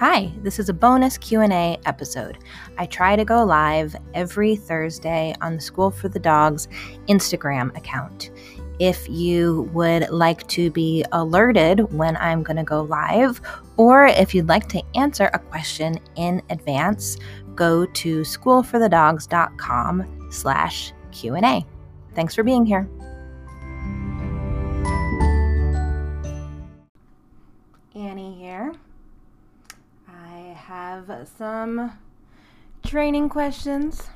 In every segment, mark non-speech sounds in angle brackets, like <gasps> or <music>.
Hi, this is a bonus Q&A episode. I try to go live every Thursday on the School for the Dogs Instagram account. If you would like to be alerted when I'm going to go live or if you'd like to answer a question in advance, go to schoolforthedogs.com slash Q&A. Thanks for being here. Annie here. Have some training questions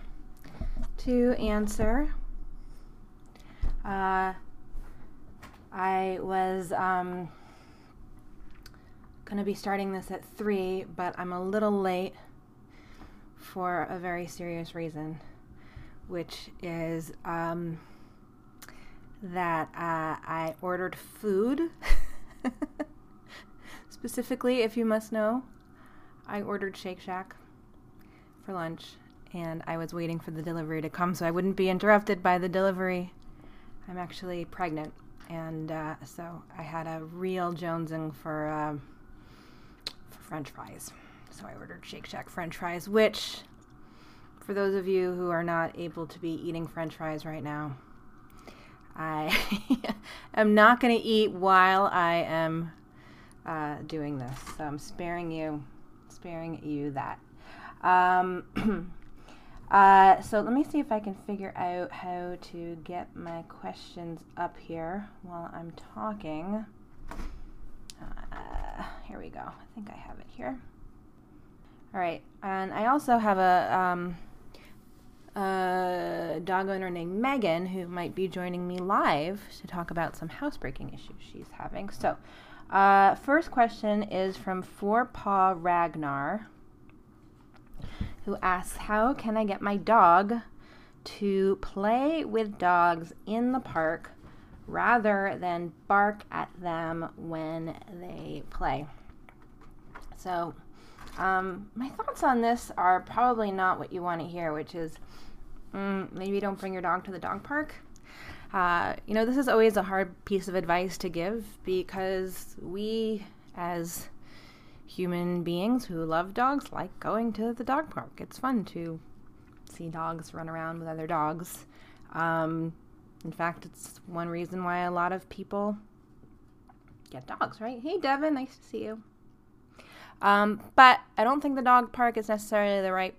to answer. Uh, I was um, going to be starting this at 3, but I'm a little late for a very serious reason, which is um, that uh, I ordered food. <laughs> Specifically, if you must know, I ordered Shake Shack for lunch and I was waiting for the delivery to come so I wouldn't be interrupted by the delivery. I'm actually pregnant and uh, so I had a real jonesing for, uh, for French fries. So I ordered Shake Shack French fries, which, for those of you who are not able to be eating French fries right now, I <laughs> am not going to eat while I am uh, doing this. So I'm sparing you, sparing you that. Um, <clears throat> uh, so let me see if I can figure out how to get my questions up here while I'm talking. Uh, here we go. I think I have it here. All right, and I also have a, um, a dog owner named Megan who might be joining me live to talk about some housebreaking issues she's having. So uh, first question is from Four Paw Ragnar, who asks, How can I get my dog to play with dogs in the park rather than bark at them when they play? So, um, my thoughts on this are probably not what you want to hear, which is mm, maybe don't bring your dog to the dog park. Uh, you know, this is always a hard piece of advice to give because we, as human beings who love dogs, like going to the dog park. It's fun to see dogs run around with other dogs. Um, in fact, it's one reason why a lot of people get dogs, right? Hey, Devin, nice to see you. Um, but I don't think the dog park is necessarily the right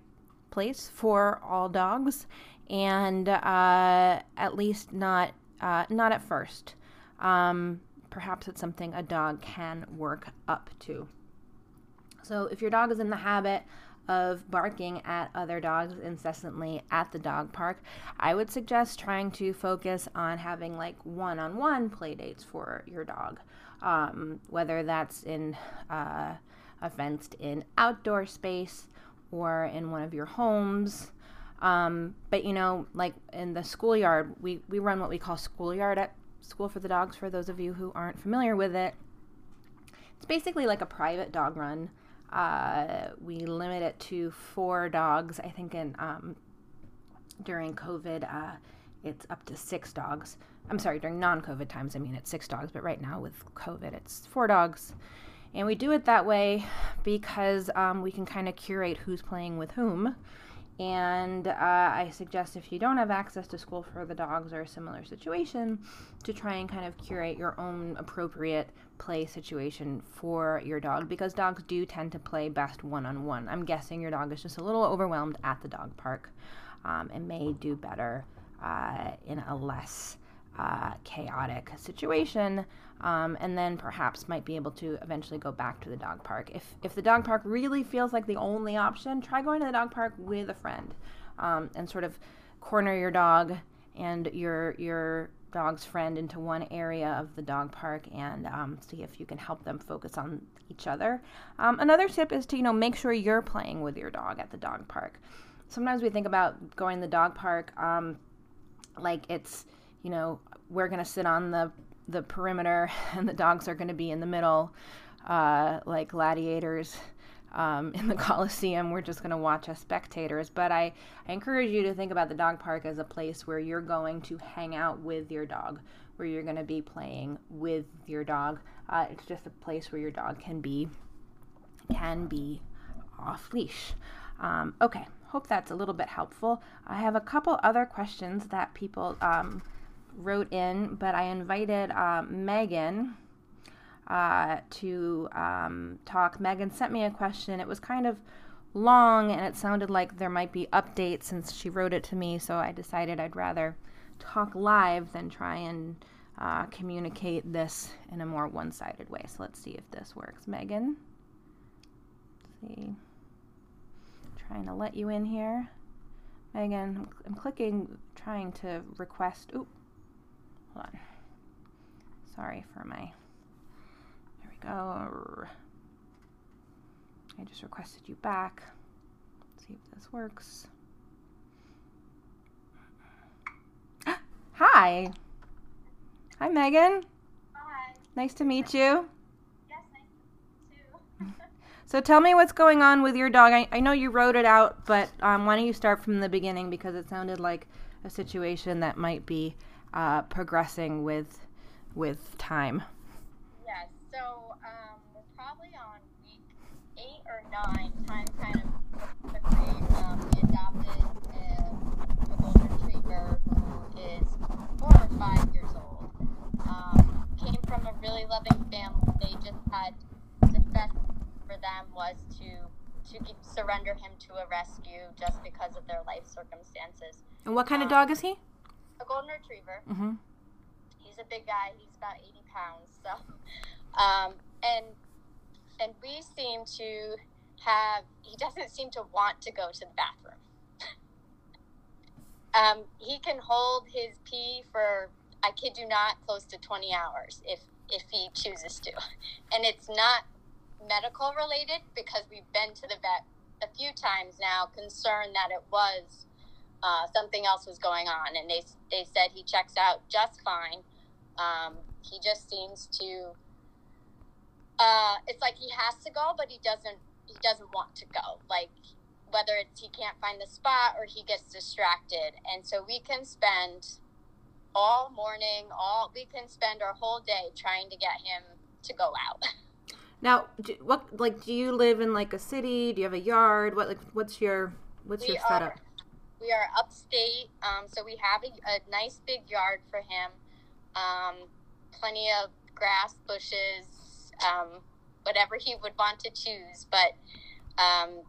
place for all dogs and uh, at least not uh, not at first. Um, perhaps it's something a dog can work up to. So if your dog is in the habit of barking at other dogs incessantly at the dog park, I would suggest trying to focus on having like one-on-one play dates for your dog, um, whether that's in uh, a fenced-in outdoor space or in one of your homes. Um, but you know, like in the schoolyard, we, we run what we call schoolyard at School for the Dogs, for those of you who aren't familiar with it. It's basically like a private dog run. Uh, we limit it to four dogs. I think in um, during COVID, uh, it's up to six dogs. I'm sorry, during non-COVID times, I mean it's six dogs, but right now with COVID, it's four dogs. And we do it that way because um, we can kind of curate who's playing with whom. And uh, I suggest if you don't have access to school for the dogs or a similar situation, to try and kind of curate your own appropriate play situation for your dog because dogs do tend to play best one on one. I'm guessing your dog is just a little overwhelmed at the dog park um, and may do better uh, in a less uh, chaotic situation, um, and then perhaps might be able to eventually go back to the dog park. If if the dog park really feels like the only option, try going to the dog park with a friend, um, and sort of corner your dog and your your dog's friend into one area of the dog park and um, see if you can help them focus on each other. Um, another tip is to you know make sure you're playing with your dog at the dog park. Sometimes we think about going to the dog park um, like it's you know, we're going to sit on the the perimeter <laughs> and the dogs are going to be in the middle, uh, like gladiators um, <laughs> in the Coliseum. We're just going to watch as spectators. But I, I encourage you to think about the dog park as a place where you're going to hang out with your dog, where you're going to be playing with your dog. Uh, it's just a place where your dog can be can be off leash. Um, okay, hope that's a little bit helpful. I have a couple other questions that people um, wrote in, but I invited uh, Megan uh, to um, talk. Megan sent me a question. It was kind of long and it sounded like there might be updates since she wrote it to me, so I decided I'd rather talk live than try and uh, communicate this in a more one sided way. So let's see if this works. Megan, let's see. Trying to let you in here. Megan, I'm clicking, trying to request. Oop, hold on. Sorry for my. There we go. I just requested you back. Let's see if this works. <gasps> Hi. Hi, Megan. Hi. Nice to meet you. Yes, too. <laughs> So tell me what's going on with your dog. I, I know you wrote it out, but um, why don't you start from the beginning because it sounded like a situation that might be uh, progressing with with time. yes. So um, we're probably on week eight or nine. Time kind of quickly. Um, we adopted a, a golden retriever who is four or five years old. Um, came from a really loving family. They just had the best for them was to to surrender him to a rescue just because of their life circumstances. And what kind of Um, dog is he? A golden retriever. Mm-hmm. he's a big guy. He's about 80 pounds. So, um, and and we seem to have. He doesn't seem to want to go to the bathroom. <laughs> um, he can hold his pee for I kid you not, close to 20 hours if if he chooses to, and it's not medical related because we've been to the vet a few times now, concerned that it was uh, something else was going on, and they they said he checks out just fine. Um, he just seems to. Uh, it's like he has to go, but he doesn't. He doesn't want to go. Like whether it's he can't find the spot or he gets distracted, and so we can spend all morning, all we can spend our whole day trying to get him to go out. <laughs> Now, do, what like do you live in like a city? Do you have a yard? What like what's your what's we your setup? are we are upstate, um, so we have a, a nice big yard for him. Um, plenty of grass, bushes, um, whatever he would want to choose. But um,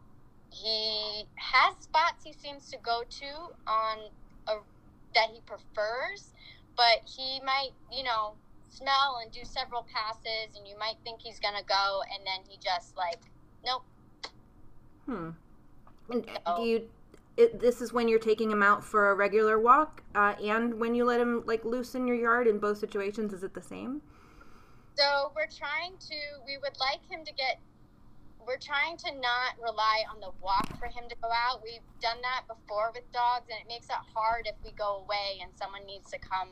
he has spots he seems to go to on a, that he prefers, but he might, you know, smell and do several passes, and you might think he's gonna go, and then he just like, nope. Hmm. And do you? It, this is when you're taking him out for a regular walk, uh, and when you let him like loose in your yard. In both situations, is it the same? So we're trying to. We would like him to get. We're trying to not rely on the walk for him to go out. We've done that before with dogs, and it makes it hard if we go away and someone needs to come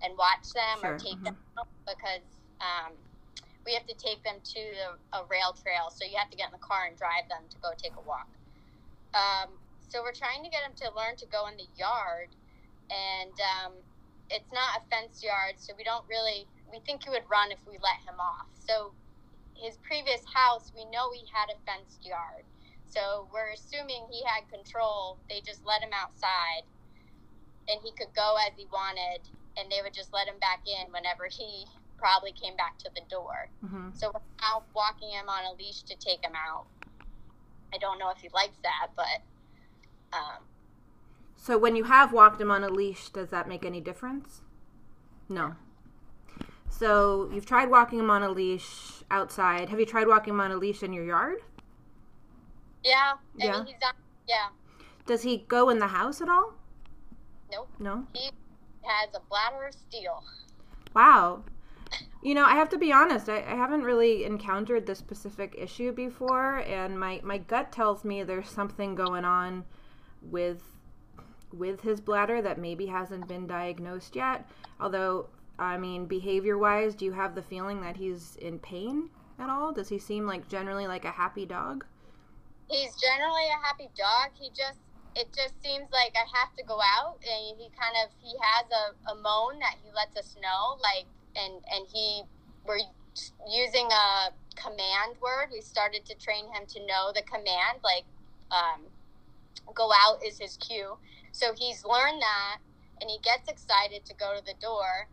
and watch them Sure, or take mhm. them out because um, we have to take them to the, a rail trail. So you have to get in the car and drive them to go take a walk. Um, so we're trying to get him to learn to go in the yard, and um, it's not a fenced yard, so we don't really. We think he would run if we let him off. So his previous house, we know he had a fenced yard. So we're assuming he had control. They just let him outside, and he could go as he wanted, and they would just let him back in whenever he probably came back to the door. Mm-hmm. So we're out walking him on a leash to take him out. I don't know if he likes that, but um, So when you have walked him on a leash, does that make any difference? No. So you've tried walking him on a leash outside. Have you tried walking him on a leash in your yard? yeah, I Yeah. mean he's on. Yeah, Does he go in the house at all? Nope. No. he has a bladder of steel. Wow. You know, I have to be honest. I, I haven't really encountered this specific issue before, and my, my gut tells me there's something going on with with his bladder that maybe hasn't been diagnosed yet. Although, I mean, behavior wise, do you have the feeling that he's in pain at all? Does he seem like generally like a happy dog? He's generally a happy dog. He just it just seems like I have to go out, and he kind of he has a, a moan that he lets us know, like and and he we're using a command word. We started to train him to know the command, like um, go out is his cue. So he's learned that and he gets excited to go to the door.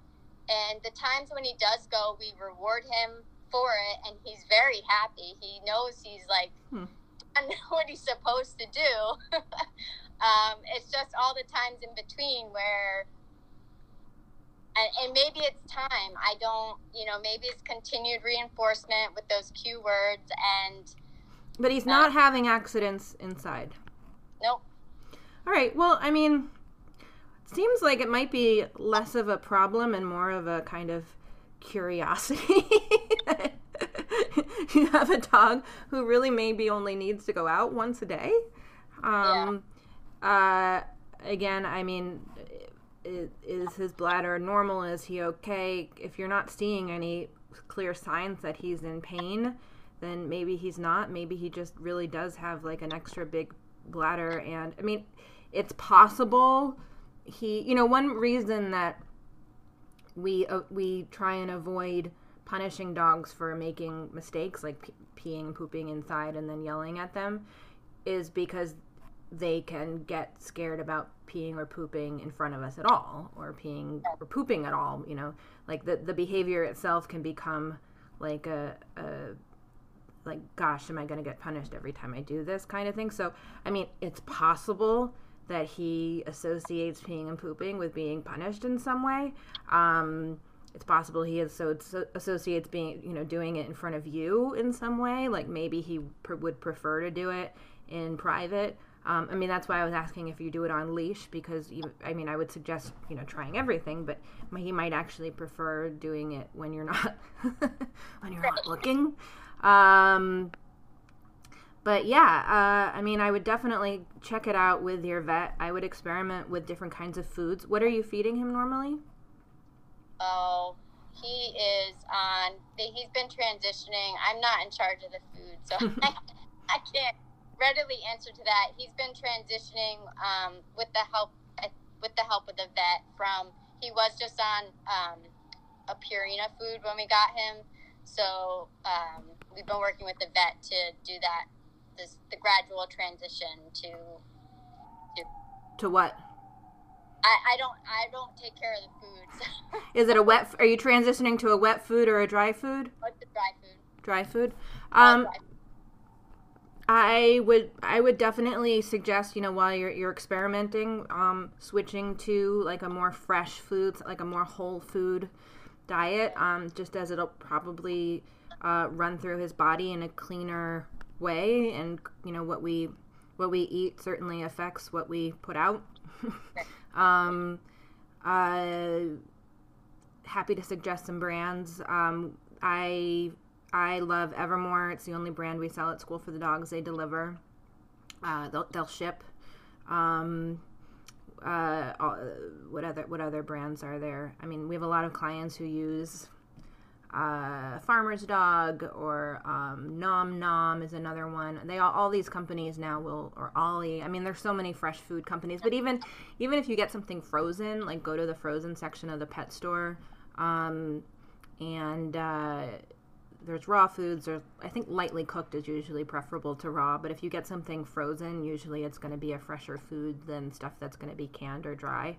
And the times when he does go, we reward him for it and he's very happy. He knows he's like hmm. done <laughs> what he's supposed to do. <laughs> um, it's just all the times in between where and, and maybe it's time. I don't, you know, maybe it's continued reinforcement with those cue words and. But he's not uh, having accidents inside. Nope. All right. Well, I mean, seems like it might be less of a problem and more of a kind of curiosity. <laughs> you have a dog who really maybe only needs to go out once a day. Um, yeah. uh, again, I mean, is, his bladder normal? Is he okay? If you're not seeing any clear signs that he's in pain, then maybe he's not. Maybe he just really does have like an extra big bladder. And I mean, it's possible he, you know, one reason that we uh, we try and avoid punishing dogs for making mistakes like peeing, pooping inside, and then yelling at them is because they can get scared about peeing or pooping in front of us at all or peeing or pooping at all you know like the the behavior itself can become like a, a like gosh am i going to get punished every time i do this kind of thing? So i mean it's possible that he associates peeing and pooping with being punished in some way. Um, it's possible he is so associates being you know doing it in front of you in some way like maybe he pr- would prefer to do it in private. Um, I mean, that's why I was asking if you do it on leash because, you, I mean, I would suggest you know trying everything, but he might actually prefer doing it when you're not <laughs> when you're not looking. Um, but yeah, uh, I mean, I would definitely check it out with your vet. I would experiment with different kinds of foods. What are you feeding him normally? Oh, he is on. He's been transitioning. I'm not in charge of the food, so <laughs> I, I can't readily answer to that. He's been transitioning um, with the help with the help of the vet from he was just on um, a Purina food when we got him. So um, we've been working with the vet to do that, this the gradual transition to to, to what? I, I don't I don't take care of the foods. <laughs> Is it a wet? Are you transitioning to a wet food or a dry food? What's the dry food? Dry food. Um, dry I would I would definitely suggest you know while you're you're experimenting, um, switching to like a more fresh food, like a more whole food diet, um, just as it'll probably uh, run through his body in a cleaner way, and you know what we what we eat certainly affects what we put out. <laughs> um, uh, happy to suggest some brands. Um, I I love Evermore. It's the only brand we sell at School for the Dogs. They deliver. Uh, they'll, they'll ship. Um, uh, what other what other brands are there? I mean, we have a lot of clients who use uh, Farmer's Dog or um, Nom Nom is another one. They all, all these companies now will or Ollie. I mean, there's so many fresh food companies. But even even if you get something frozen, like go to the frozen section of the pet store, um, and uh, there's raw foods or i think lightly cooked is usually preferable to raw but if you get something frozen usually it's going to be a fresher food than stuff that's going to be canned or dry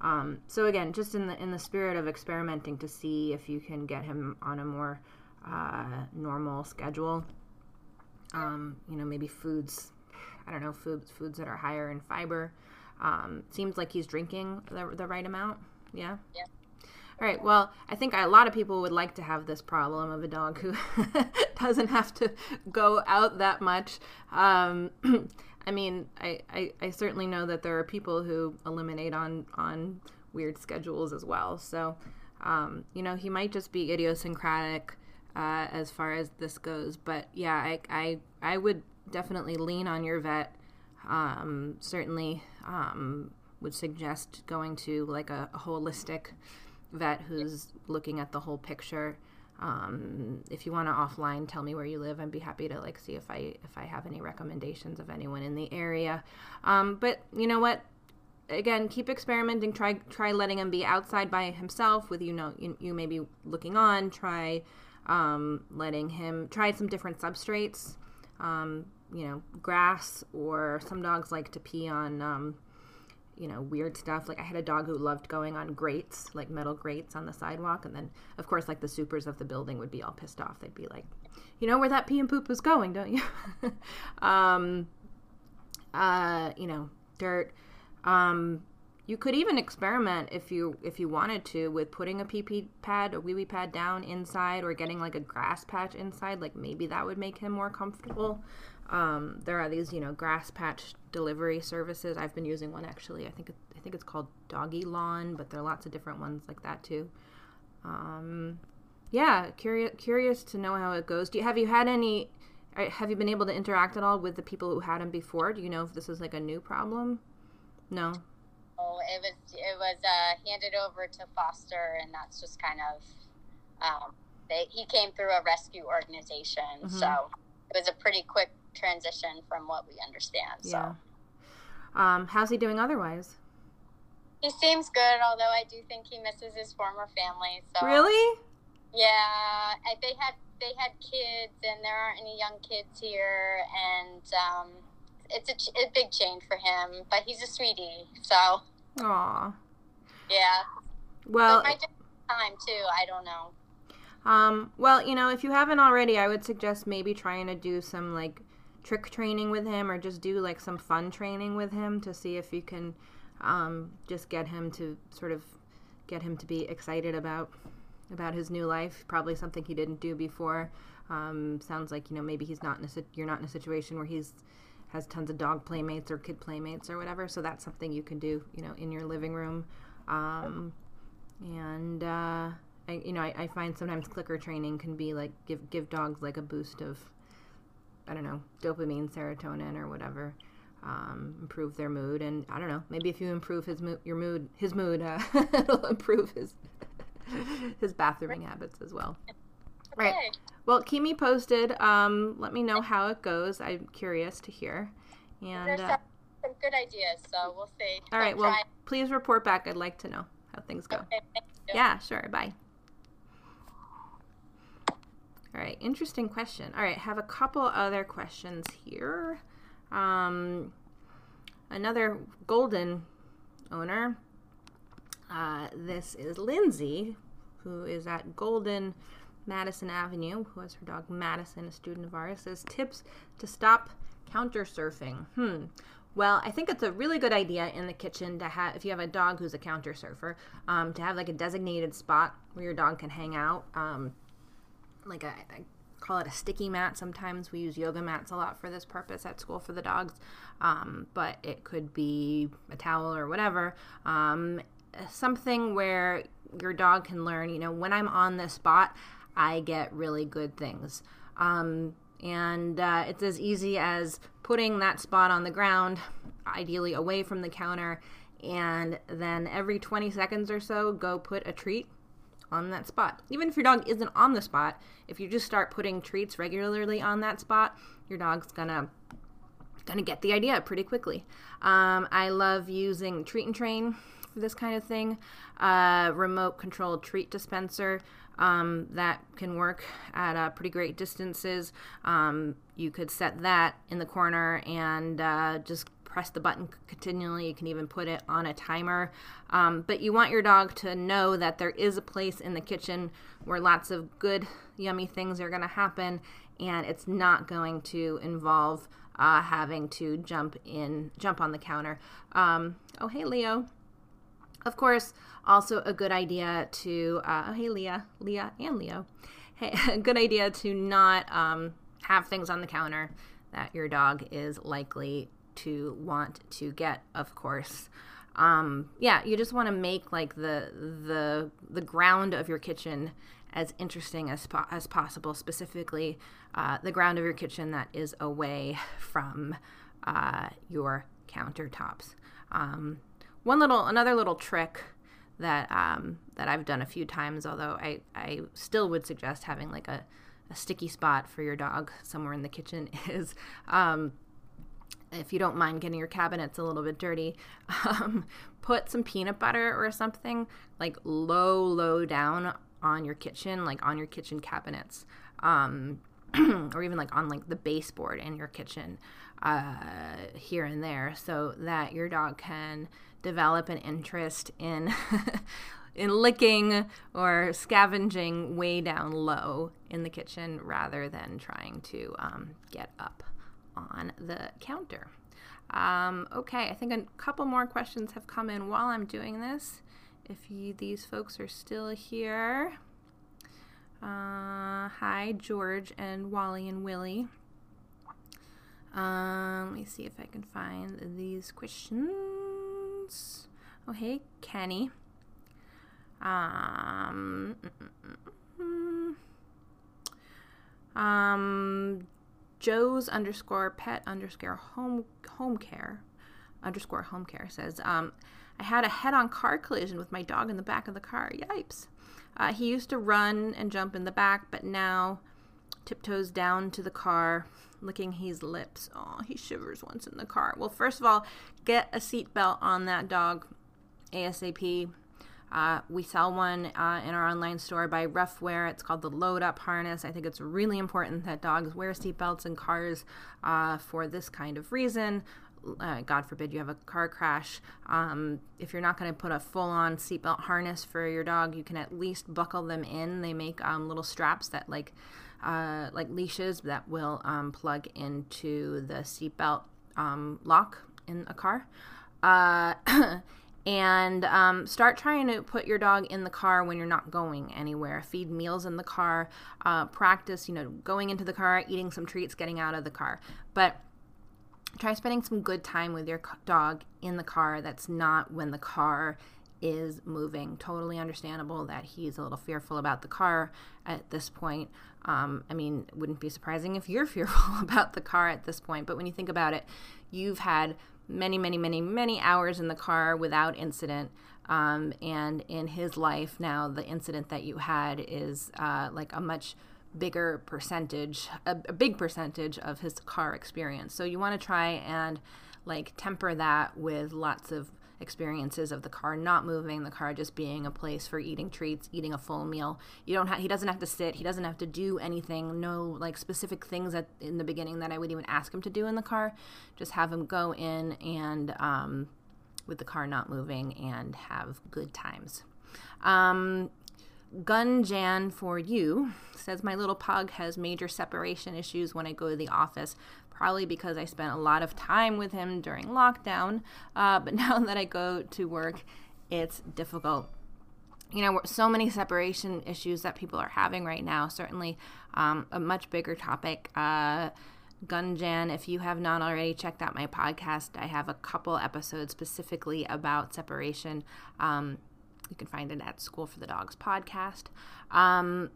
um, so again just in the in the spirit of experimenting to see if you can get him on a more uh, normal schedule um, you know maybe foods i don't know foods foods that are higher in fiber um, seems like he's drinking the, the right amount yeah yeah all right. Well, I think a lot of people would like to have this problem of a dog who <laughs> doesn't have to go out that much. Um, <clears throat> I mean, I, I, I, certainly know that there are people who eliminate on on weird schedules as well. So, um, you know, he might just be idiosyncratic uh, as far as this goes. But yeah, I, I, I would definitely lean on your vet. Um, certainly um, would suggest going to like a, a holistic vet who's looking at the whole picture. Um, if you want to offline, tell me where you live. I'd be happy to like see if I if I have any recommendations of anyone in the area. Um, but you know what? Again, keep experimenting. Try try letting him be outside by himself with you know you, you may be looking on. Try um, letting him try some different substrates, um, you know, grass, or some dogs like to pee on, um, you know, weird stuff. Like I had a dog who loved going on grates, like metal grates on the sidewalk. And then, of course, like the supers of the building would be all pissed off. They'd be like, you know where that pee and poop is going, don't you? <laughs> um, uh, you know, dirt. Um, you could even experiment if you if you wanted to with putting a pee pee pad, a wee wee pad down inside, or getting like a grass patch inside. Like maybe that would make him more comfortable. Um, there are these, you know, grass patch delivery services. I've been using one actually. I think it, I think it's called DoggieLawn, but there are lots of different ones like that too. Um, yeah, curious curious to know how it goes. Do you have you had any? uh, Have you been able to interact at all with the people who had him before? Do you know if this is like a new problem? No. Oh, it was it was uh, handed over to foster, and that's just kind of um, they, he came through a rescue organization, Mhm. so it was a pretty quick transition from what we understand. So Yeah. Um, how's he doing otherwise? he seems good, although I do think he misses his former family. So Really? Yeah, I- they had they had kids, and there aren't any young kids here, and um, it's a, ch- a big change for him. But he's a sweetie, so Aw. yeah. Well, it time too. I don't know. um, well, you know, if you haven't already, I would suggest maybe trying to do some like trick training with him, or just do like some fun training with him to see if you can um, just get him to sort of get him to be excited about about his new life. Probably something he didn't do before. Um, sounds like you know maybe he's not in a you're not in a situation where he's has tons of dog playmates or kid playmates or whatever. So that's something you can do, you know, in your living room. Um, and uh, I, you know, I, I find sometimes clicker training can be like give give dogs like a boost of, I don't know, dopamine, serotonin, or whatever. Um, improve their mood, and I don't know. Maybe if you improve his mood, your mood, his mood, uh, <laughs> it'll improve his <laughs> his bathrooming habits as well. Right. Well, keep me posted. Um, let me know how it goes. I'm curious to hear. And There's uh, some, good ideas, so we'll see. all right, We'll please report back. I'd like to know how things go. Okay. Yeah, sure. Bye. All right, interesting question. All right, have a couple other questions here. Um, another golden owner. Uh, this is Lindsay, who is at Golden Madison Avenue, who has her dog Madison, a student of ours, says tips to stop counter surfing. Hmm. Well, I think it's a really good idea in the kitchen to have, if you have a dog who's a counter surfer, um, to have like a designated spot where your dog can hang out. Um, like a, I call it a sticky mat. Sometimes we use yoga mats a lot for this purpose at school for the dogs, um, but it could be a towel or whatever. Um, something where your dog can learn, you know, when I'm on this spot, I get really good things. Um, and uh, it's as easy as putting that spot on the ground, ideally away from the counter, and then every 20 seconds or so, go put a treat on that spot. Even if your dog isn't on the spot, if you just start putting treats regularly on that spot, your dog's gonna gonna get the idea pretty quickly. Um, I love using Treat and Train for this kind of thing. Uh, remote controlled treat dispenser um, that can work at uh, pretty great distances. Um, you could set that in the corner and uh, just press the button continually. You can even put it on a timer. Um, but you want your dog to know that there is a place in the kitchen where lots of good, yummy things are going to happen, and it's not going to involve uh, having to jump in, jump on the counter. Um, oh, hey, Leo. Of course, also a good idea to, uh, oh, hey, Leah, Leah, and Leo. Hey, <laughs> a good idea to not um, have things on the counter that your dog is likely to want to get, of course. Um, yeah, you just want to make like the the the ground of your kitchen as interesting as po- as possible. Specifically, uh, the ground of your kitchen that is away from uh, your countertops. Um, one little, another little trick that um, that I've done a few times, although I I still would suggest having like a, a sticky spot for your dog somewhere in the kitchen <laughs> is. Um, if you don't mind getting your cabinets a little bit dirty, <laughs> um, put some peanut butter or something like low, low down on your kitchen, like on your kitchen cabinets, um, <clears throat> or even like on like the baseboard in your kitchen, uh, here and there, so that your dog can develop an interest in <laughs> in licking or scavenging way down low in the kitchen rather than trying to um, get up on the counter. Um, okay, I think a couple more questions have come in while I'm doing this. If you, these folks are still here. Uh, hi, George and Wally and Willie. Um, let me see if I can find these questions. Oh, hey, Kenny. Um, um, Joe's underscore pet underscore home home care underscore home care says, um, I had a head on car collision with my dog in the back of the car. Yipes. Uh, he used to run and jump in the back, but now tiptoes down to the car, licking his lips. Oh, he shivers once in the car. Well, first of all, get a seatbelt on that dog ASAP. Uh, we sell one uh, in our online store by Ruffwear. It's called the Load Up Harness. I think it's really important that dogs wear seatbelts in cars uh, for this kind of reason. Uh, God forbid you have a car crash. Um, if you're not going to put a full on seatbelt harness for your dog, you can at least buckle them in. They make um, little straps that, like, uh, like leashes that will um, plug into the seatbelt um, lock in a car. <clears throat> And um, start trying to put your dog in the car when you're not going anywhere. Feed meals in the car. Uh, practice, you know, going into the car, eating some treats, getting out of the car. But try spending some good time with your dog in the car. That's not when the car is moving. Totally understandable that he's a little fearful about the car at this point. Um, I mean, wouldn't be surprising if you're <laughs> fearful about the car at this point. But when you think about it, you've had many, many, many, many hours in the car without incident. Um, and in his life now, the incident that you had is uh, like a much bigger percentage, a, a big percentage of his car experience. So you want to try and like temper that with lots of experiences of the car not moving, the car just being a place for eating treats, eating a full meal. You don't have he doesn't have to sit, he doesn't have to do anything, no like specific things at in the beginning that I would even ask him to do in the car. Just have him go in and um, with the car not moving and have good times. Um, Gunjan for you says my little pug has major separation issues when I go to the office probably because I spent a lot of time with him during lockdown. Uh, <laughs> but now that I go to work, it's difficult. You know, so many separation issues that people are having right now. Certainly, um, a much bigger topic. Uh, Gunjan, if you have not already checked out my podcast, I have a couple episodes specifically about separation. Um, you can find it at School for the Dogs podcast. Um,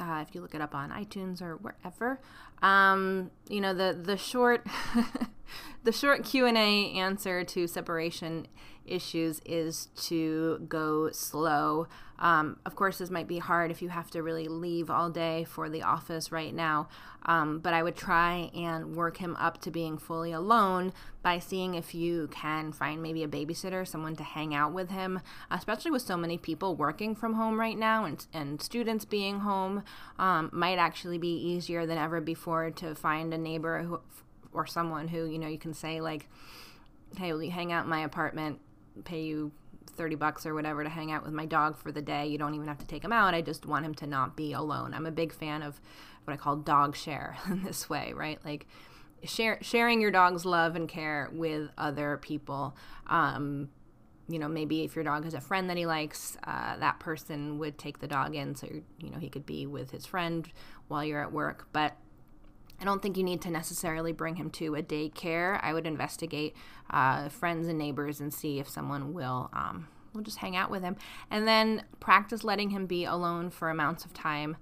uh, if you look it up on iTunes or wherever. Um, you know the the short <laughs> the short Q and A answer to separation issues is to go slow. Um, of course, this might be hard if you have to really leave all day for the office right now, um, but I would try and work him up to being fully alone by seeing if you can find maybe a babysitter, someone to hang out with him, especially with so many people working from home right now and, and students being home. Um, might actually be easier than ever before to find a neighbor who, or someone who, you know, you can say, like, hey, will you hang out in my apartment? pay you 30 bucks or whatever to hang out with my dog for the day. You don't even have to take him out. I just want him to not be alone. I'm a big fan of what I call dog share <laughs> in this way, right? Like share, sharing your dog's love and care with other people. Um, you know, maybe if your dog has a friend that he likes, uh, that person would take the dog in so, you know, he could be with his friend while you're at work. But I don't think you need to necessarily bring him to a daycare. I would investigate uh, friends and neighbors and see if someone will um, will just hang out with him, and then practice letting him be alone for amounts of time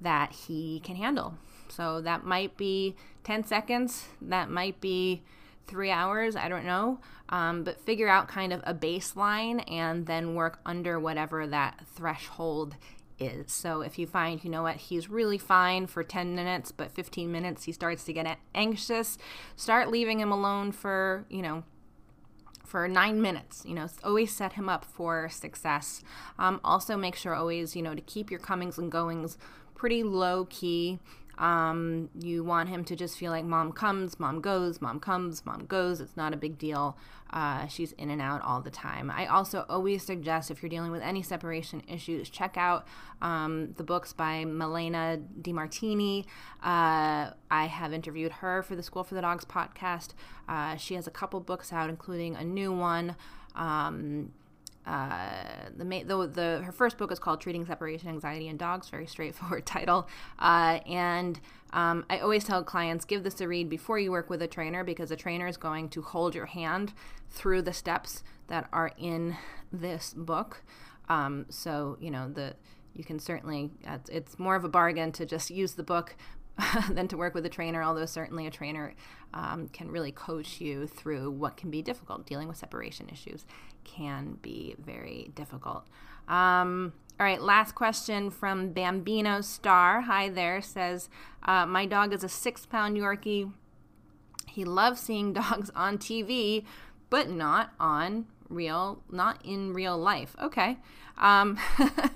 that he can handle. So that might be 10 seconds. That might be three hours. I don't know. Um, but figure out kind of a baseline and then work under whatever that threshold is. So if you find, you know what, he's really fine for 10 minutes, but 15 minutes he starts to get anxious, start leaving him alone for, you know, for nine minutes. You know, always set him up for success. Um, also, make sure always, you know, to keep your comings and goings pretty low key. Um, you want him to just feel like mom comes, mom goes, mom comes, mom goes. It's not a big deal. Uh, she's in and out all the time. I also always suggest if you're dealing with any separation issues, check out um, the books by Malena DeMartini. Uh, I have interviewed her for the School for the Dogs podcast. Uh, she has a couple books out, including a new one. Um, uh, the, the, the her first book is called Treating Separation Anxiety in Dogs. Very straightforward <laughs> title. Uh, and um, I always tell clients give this a read before you work with a trainer because a trainer is going to hold your hand through the steps that are in this book. Um, so you know the you can certainly it's more of a bargain to just use the book <laughs> than to work with a trainer, although certainly a trainer um, can really coach you through what can be difficult. Dealing with separation issues can be very difficult. Um, all right, last question from Bambino Star. Hi there, says, uh, My dog is a six pound Yorkie. He loves seeing <laughs> dogs on TV, but not on real, not in real life. Okay. Um,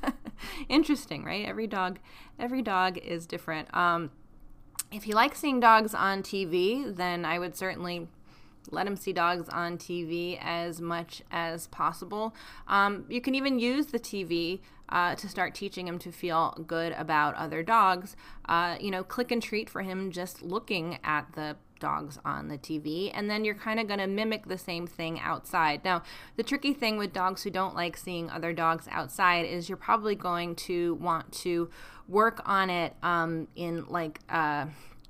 <laughs> interesting, right? Every dog, every dog is different. Um, if you like seeing dogs on TV, then I would certainly let him see dogs on TV as much as possible. Um, you can even use the TV uh, to start teaching him to feel good about other dogs. Uh, you know, click and treat for him just looking at the dogs on the TV, and then you're kind of going to mimic the same thing outside. Now, the tricky thing with dogs who don't like seeing other dogs outside is you're probably going to want to work on it um, in like uh,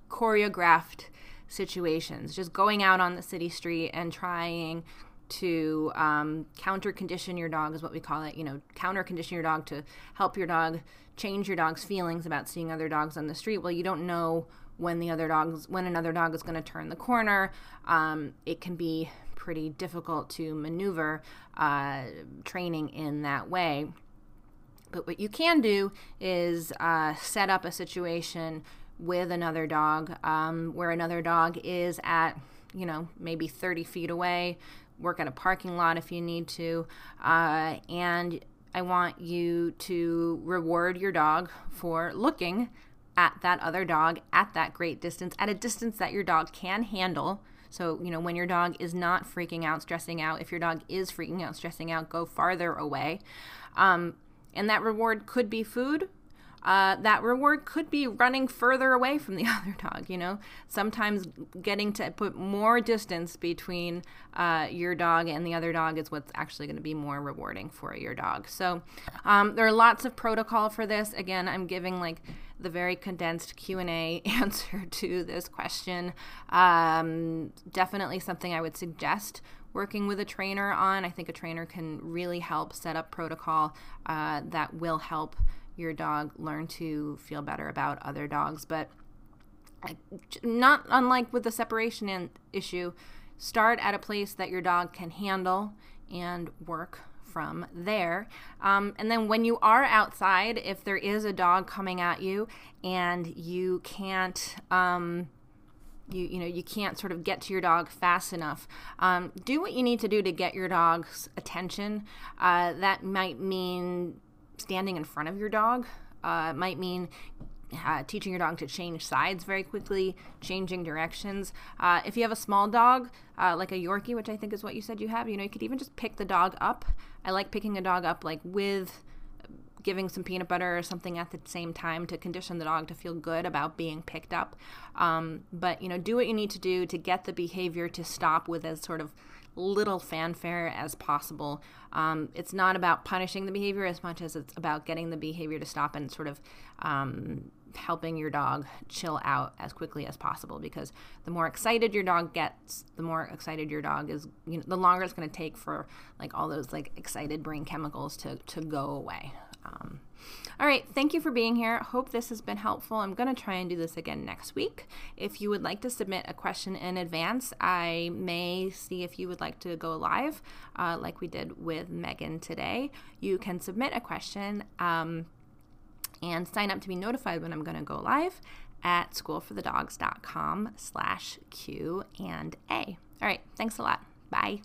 choreographed situations, just going out on the city street and trying to um, counter condition your dog is what we call it. You know, counter condition your dog to help your dog change your dog's feelings about seeing other dogs on the street. Well, you don't know when the other dogs when another dog is going to turn the corner. Um, it can be pretty difficult to maneuver uh, training in that way. But what you can do is uh, set up a situation with another dog um, where another dog is at, you know, maybe 30 feet away. Work at a parking lot if you need to. Uh, and I want you to reward your dog for looking at that other dog at that great distance, at a distance that your dog can handle. So, you know, when your dog is not freaking out, stressing out, if your dog is freaking out, stressing out, go farther away. Um, and that reward could be food, uh, that reward could be running further away from the <laughs> other dog. You know, sometimes getting to put more distance between uh, your dog and the other dog is what's actually going to be more rewarding for your dog. So um, there are lots of protocol for this. Again, I'm giving like the very condensed q&a <laughs> answer to this question um, definitely something i would suggest working with a trainer on i think a trainer can really help set up protocol uh, that will help your dog learn to feel better about other dogs. But not unlike with the separation issue, start at a place that your dog can handle and work from there. Um, and then when you are outside, if there is a dog coming at you and you can't, um, you you know you can't sort of get to your dog fast enough. Um, do what you need to do to get your dog's attention. Uh, that might mean standing in front of your dog. Uh, might mean uh, teaching your dog to change sides very quickly, changing directions. Uh, if you have a small dog, uh, like a Yorkie, which I think is what you said you have, you know, you could even just pick the dog up. I like picking a dog up like with giving some peanut butter or something at the same time to condition the dog to feel good about being picked up. Um, but you know, do what you need to do to get the behavior to stop with as sort of little fanfare as possible. Um, it's not about punishing the behavior as much as it's about getting the behavior to stop and sort of um, helping your dog chill out as quickly as possible because the more excited your dog gets the more excited your dog is you know the longer it's going to take for like all those like excited brain chemicals to to go away um, all right, thank you for being here. Hope this has been helpful. I'm going to try and do this again next week. If you would like to submit a question in advance, I may see if you would like to go live, uh, like we did with Megan today. You can submit a question um, and sign up to be notified when I'm going to go live at schoolforthedogs.com slash Q and A. All right, thanks a lot. Bye.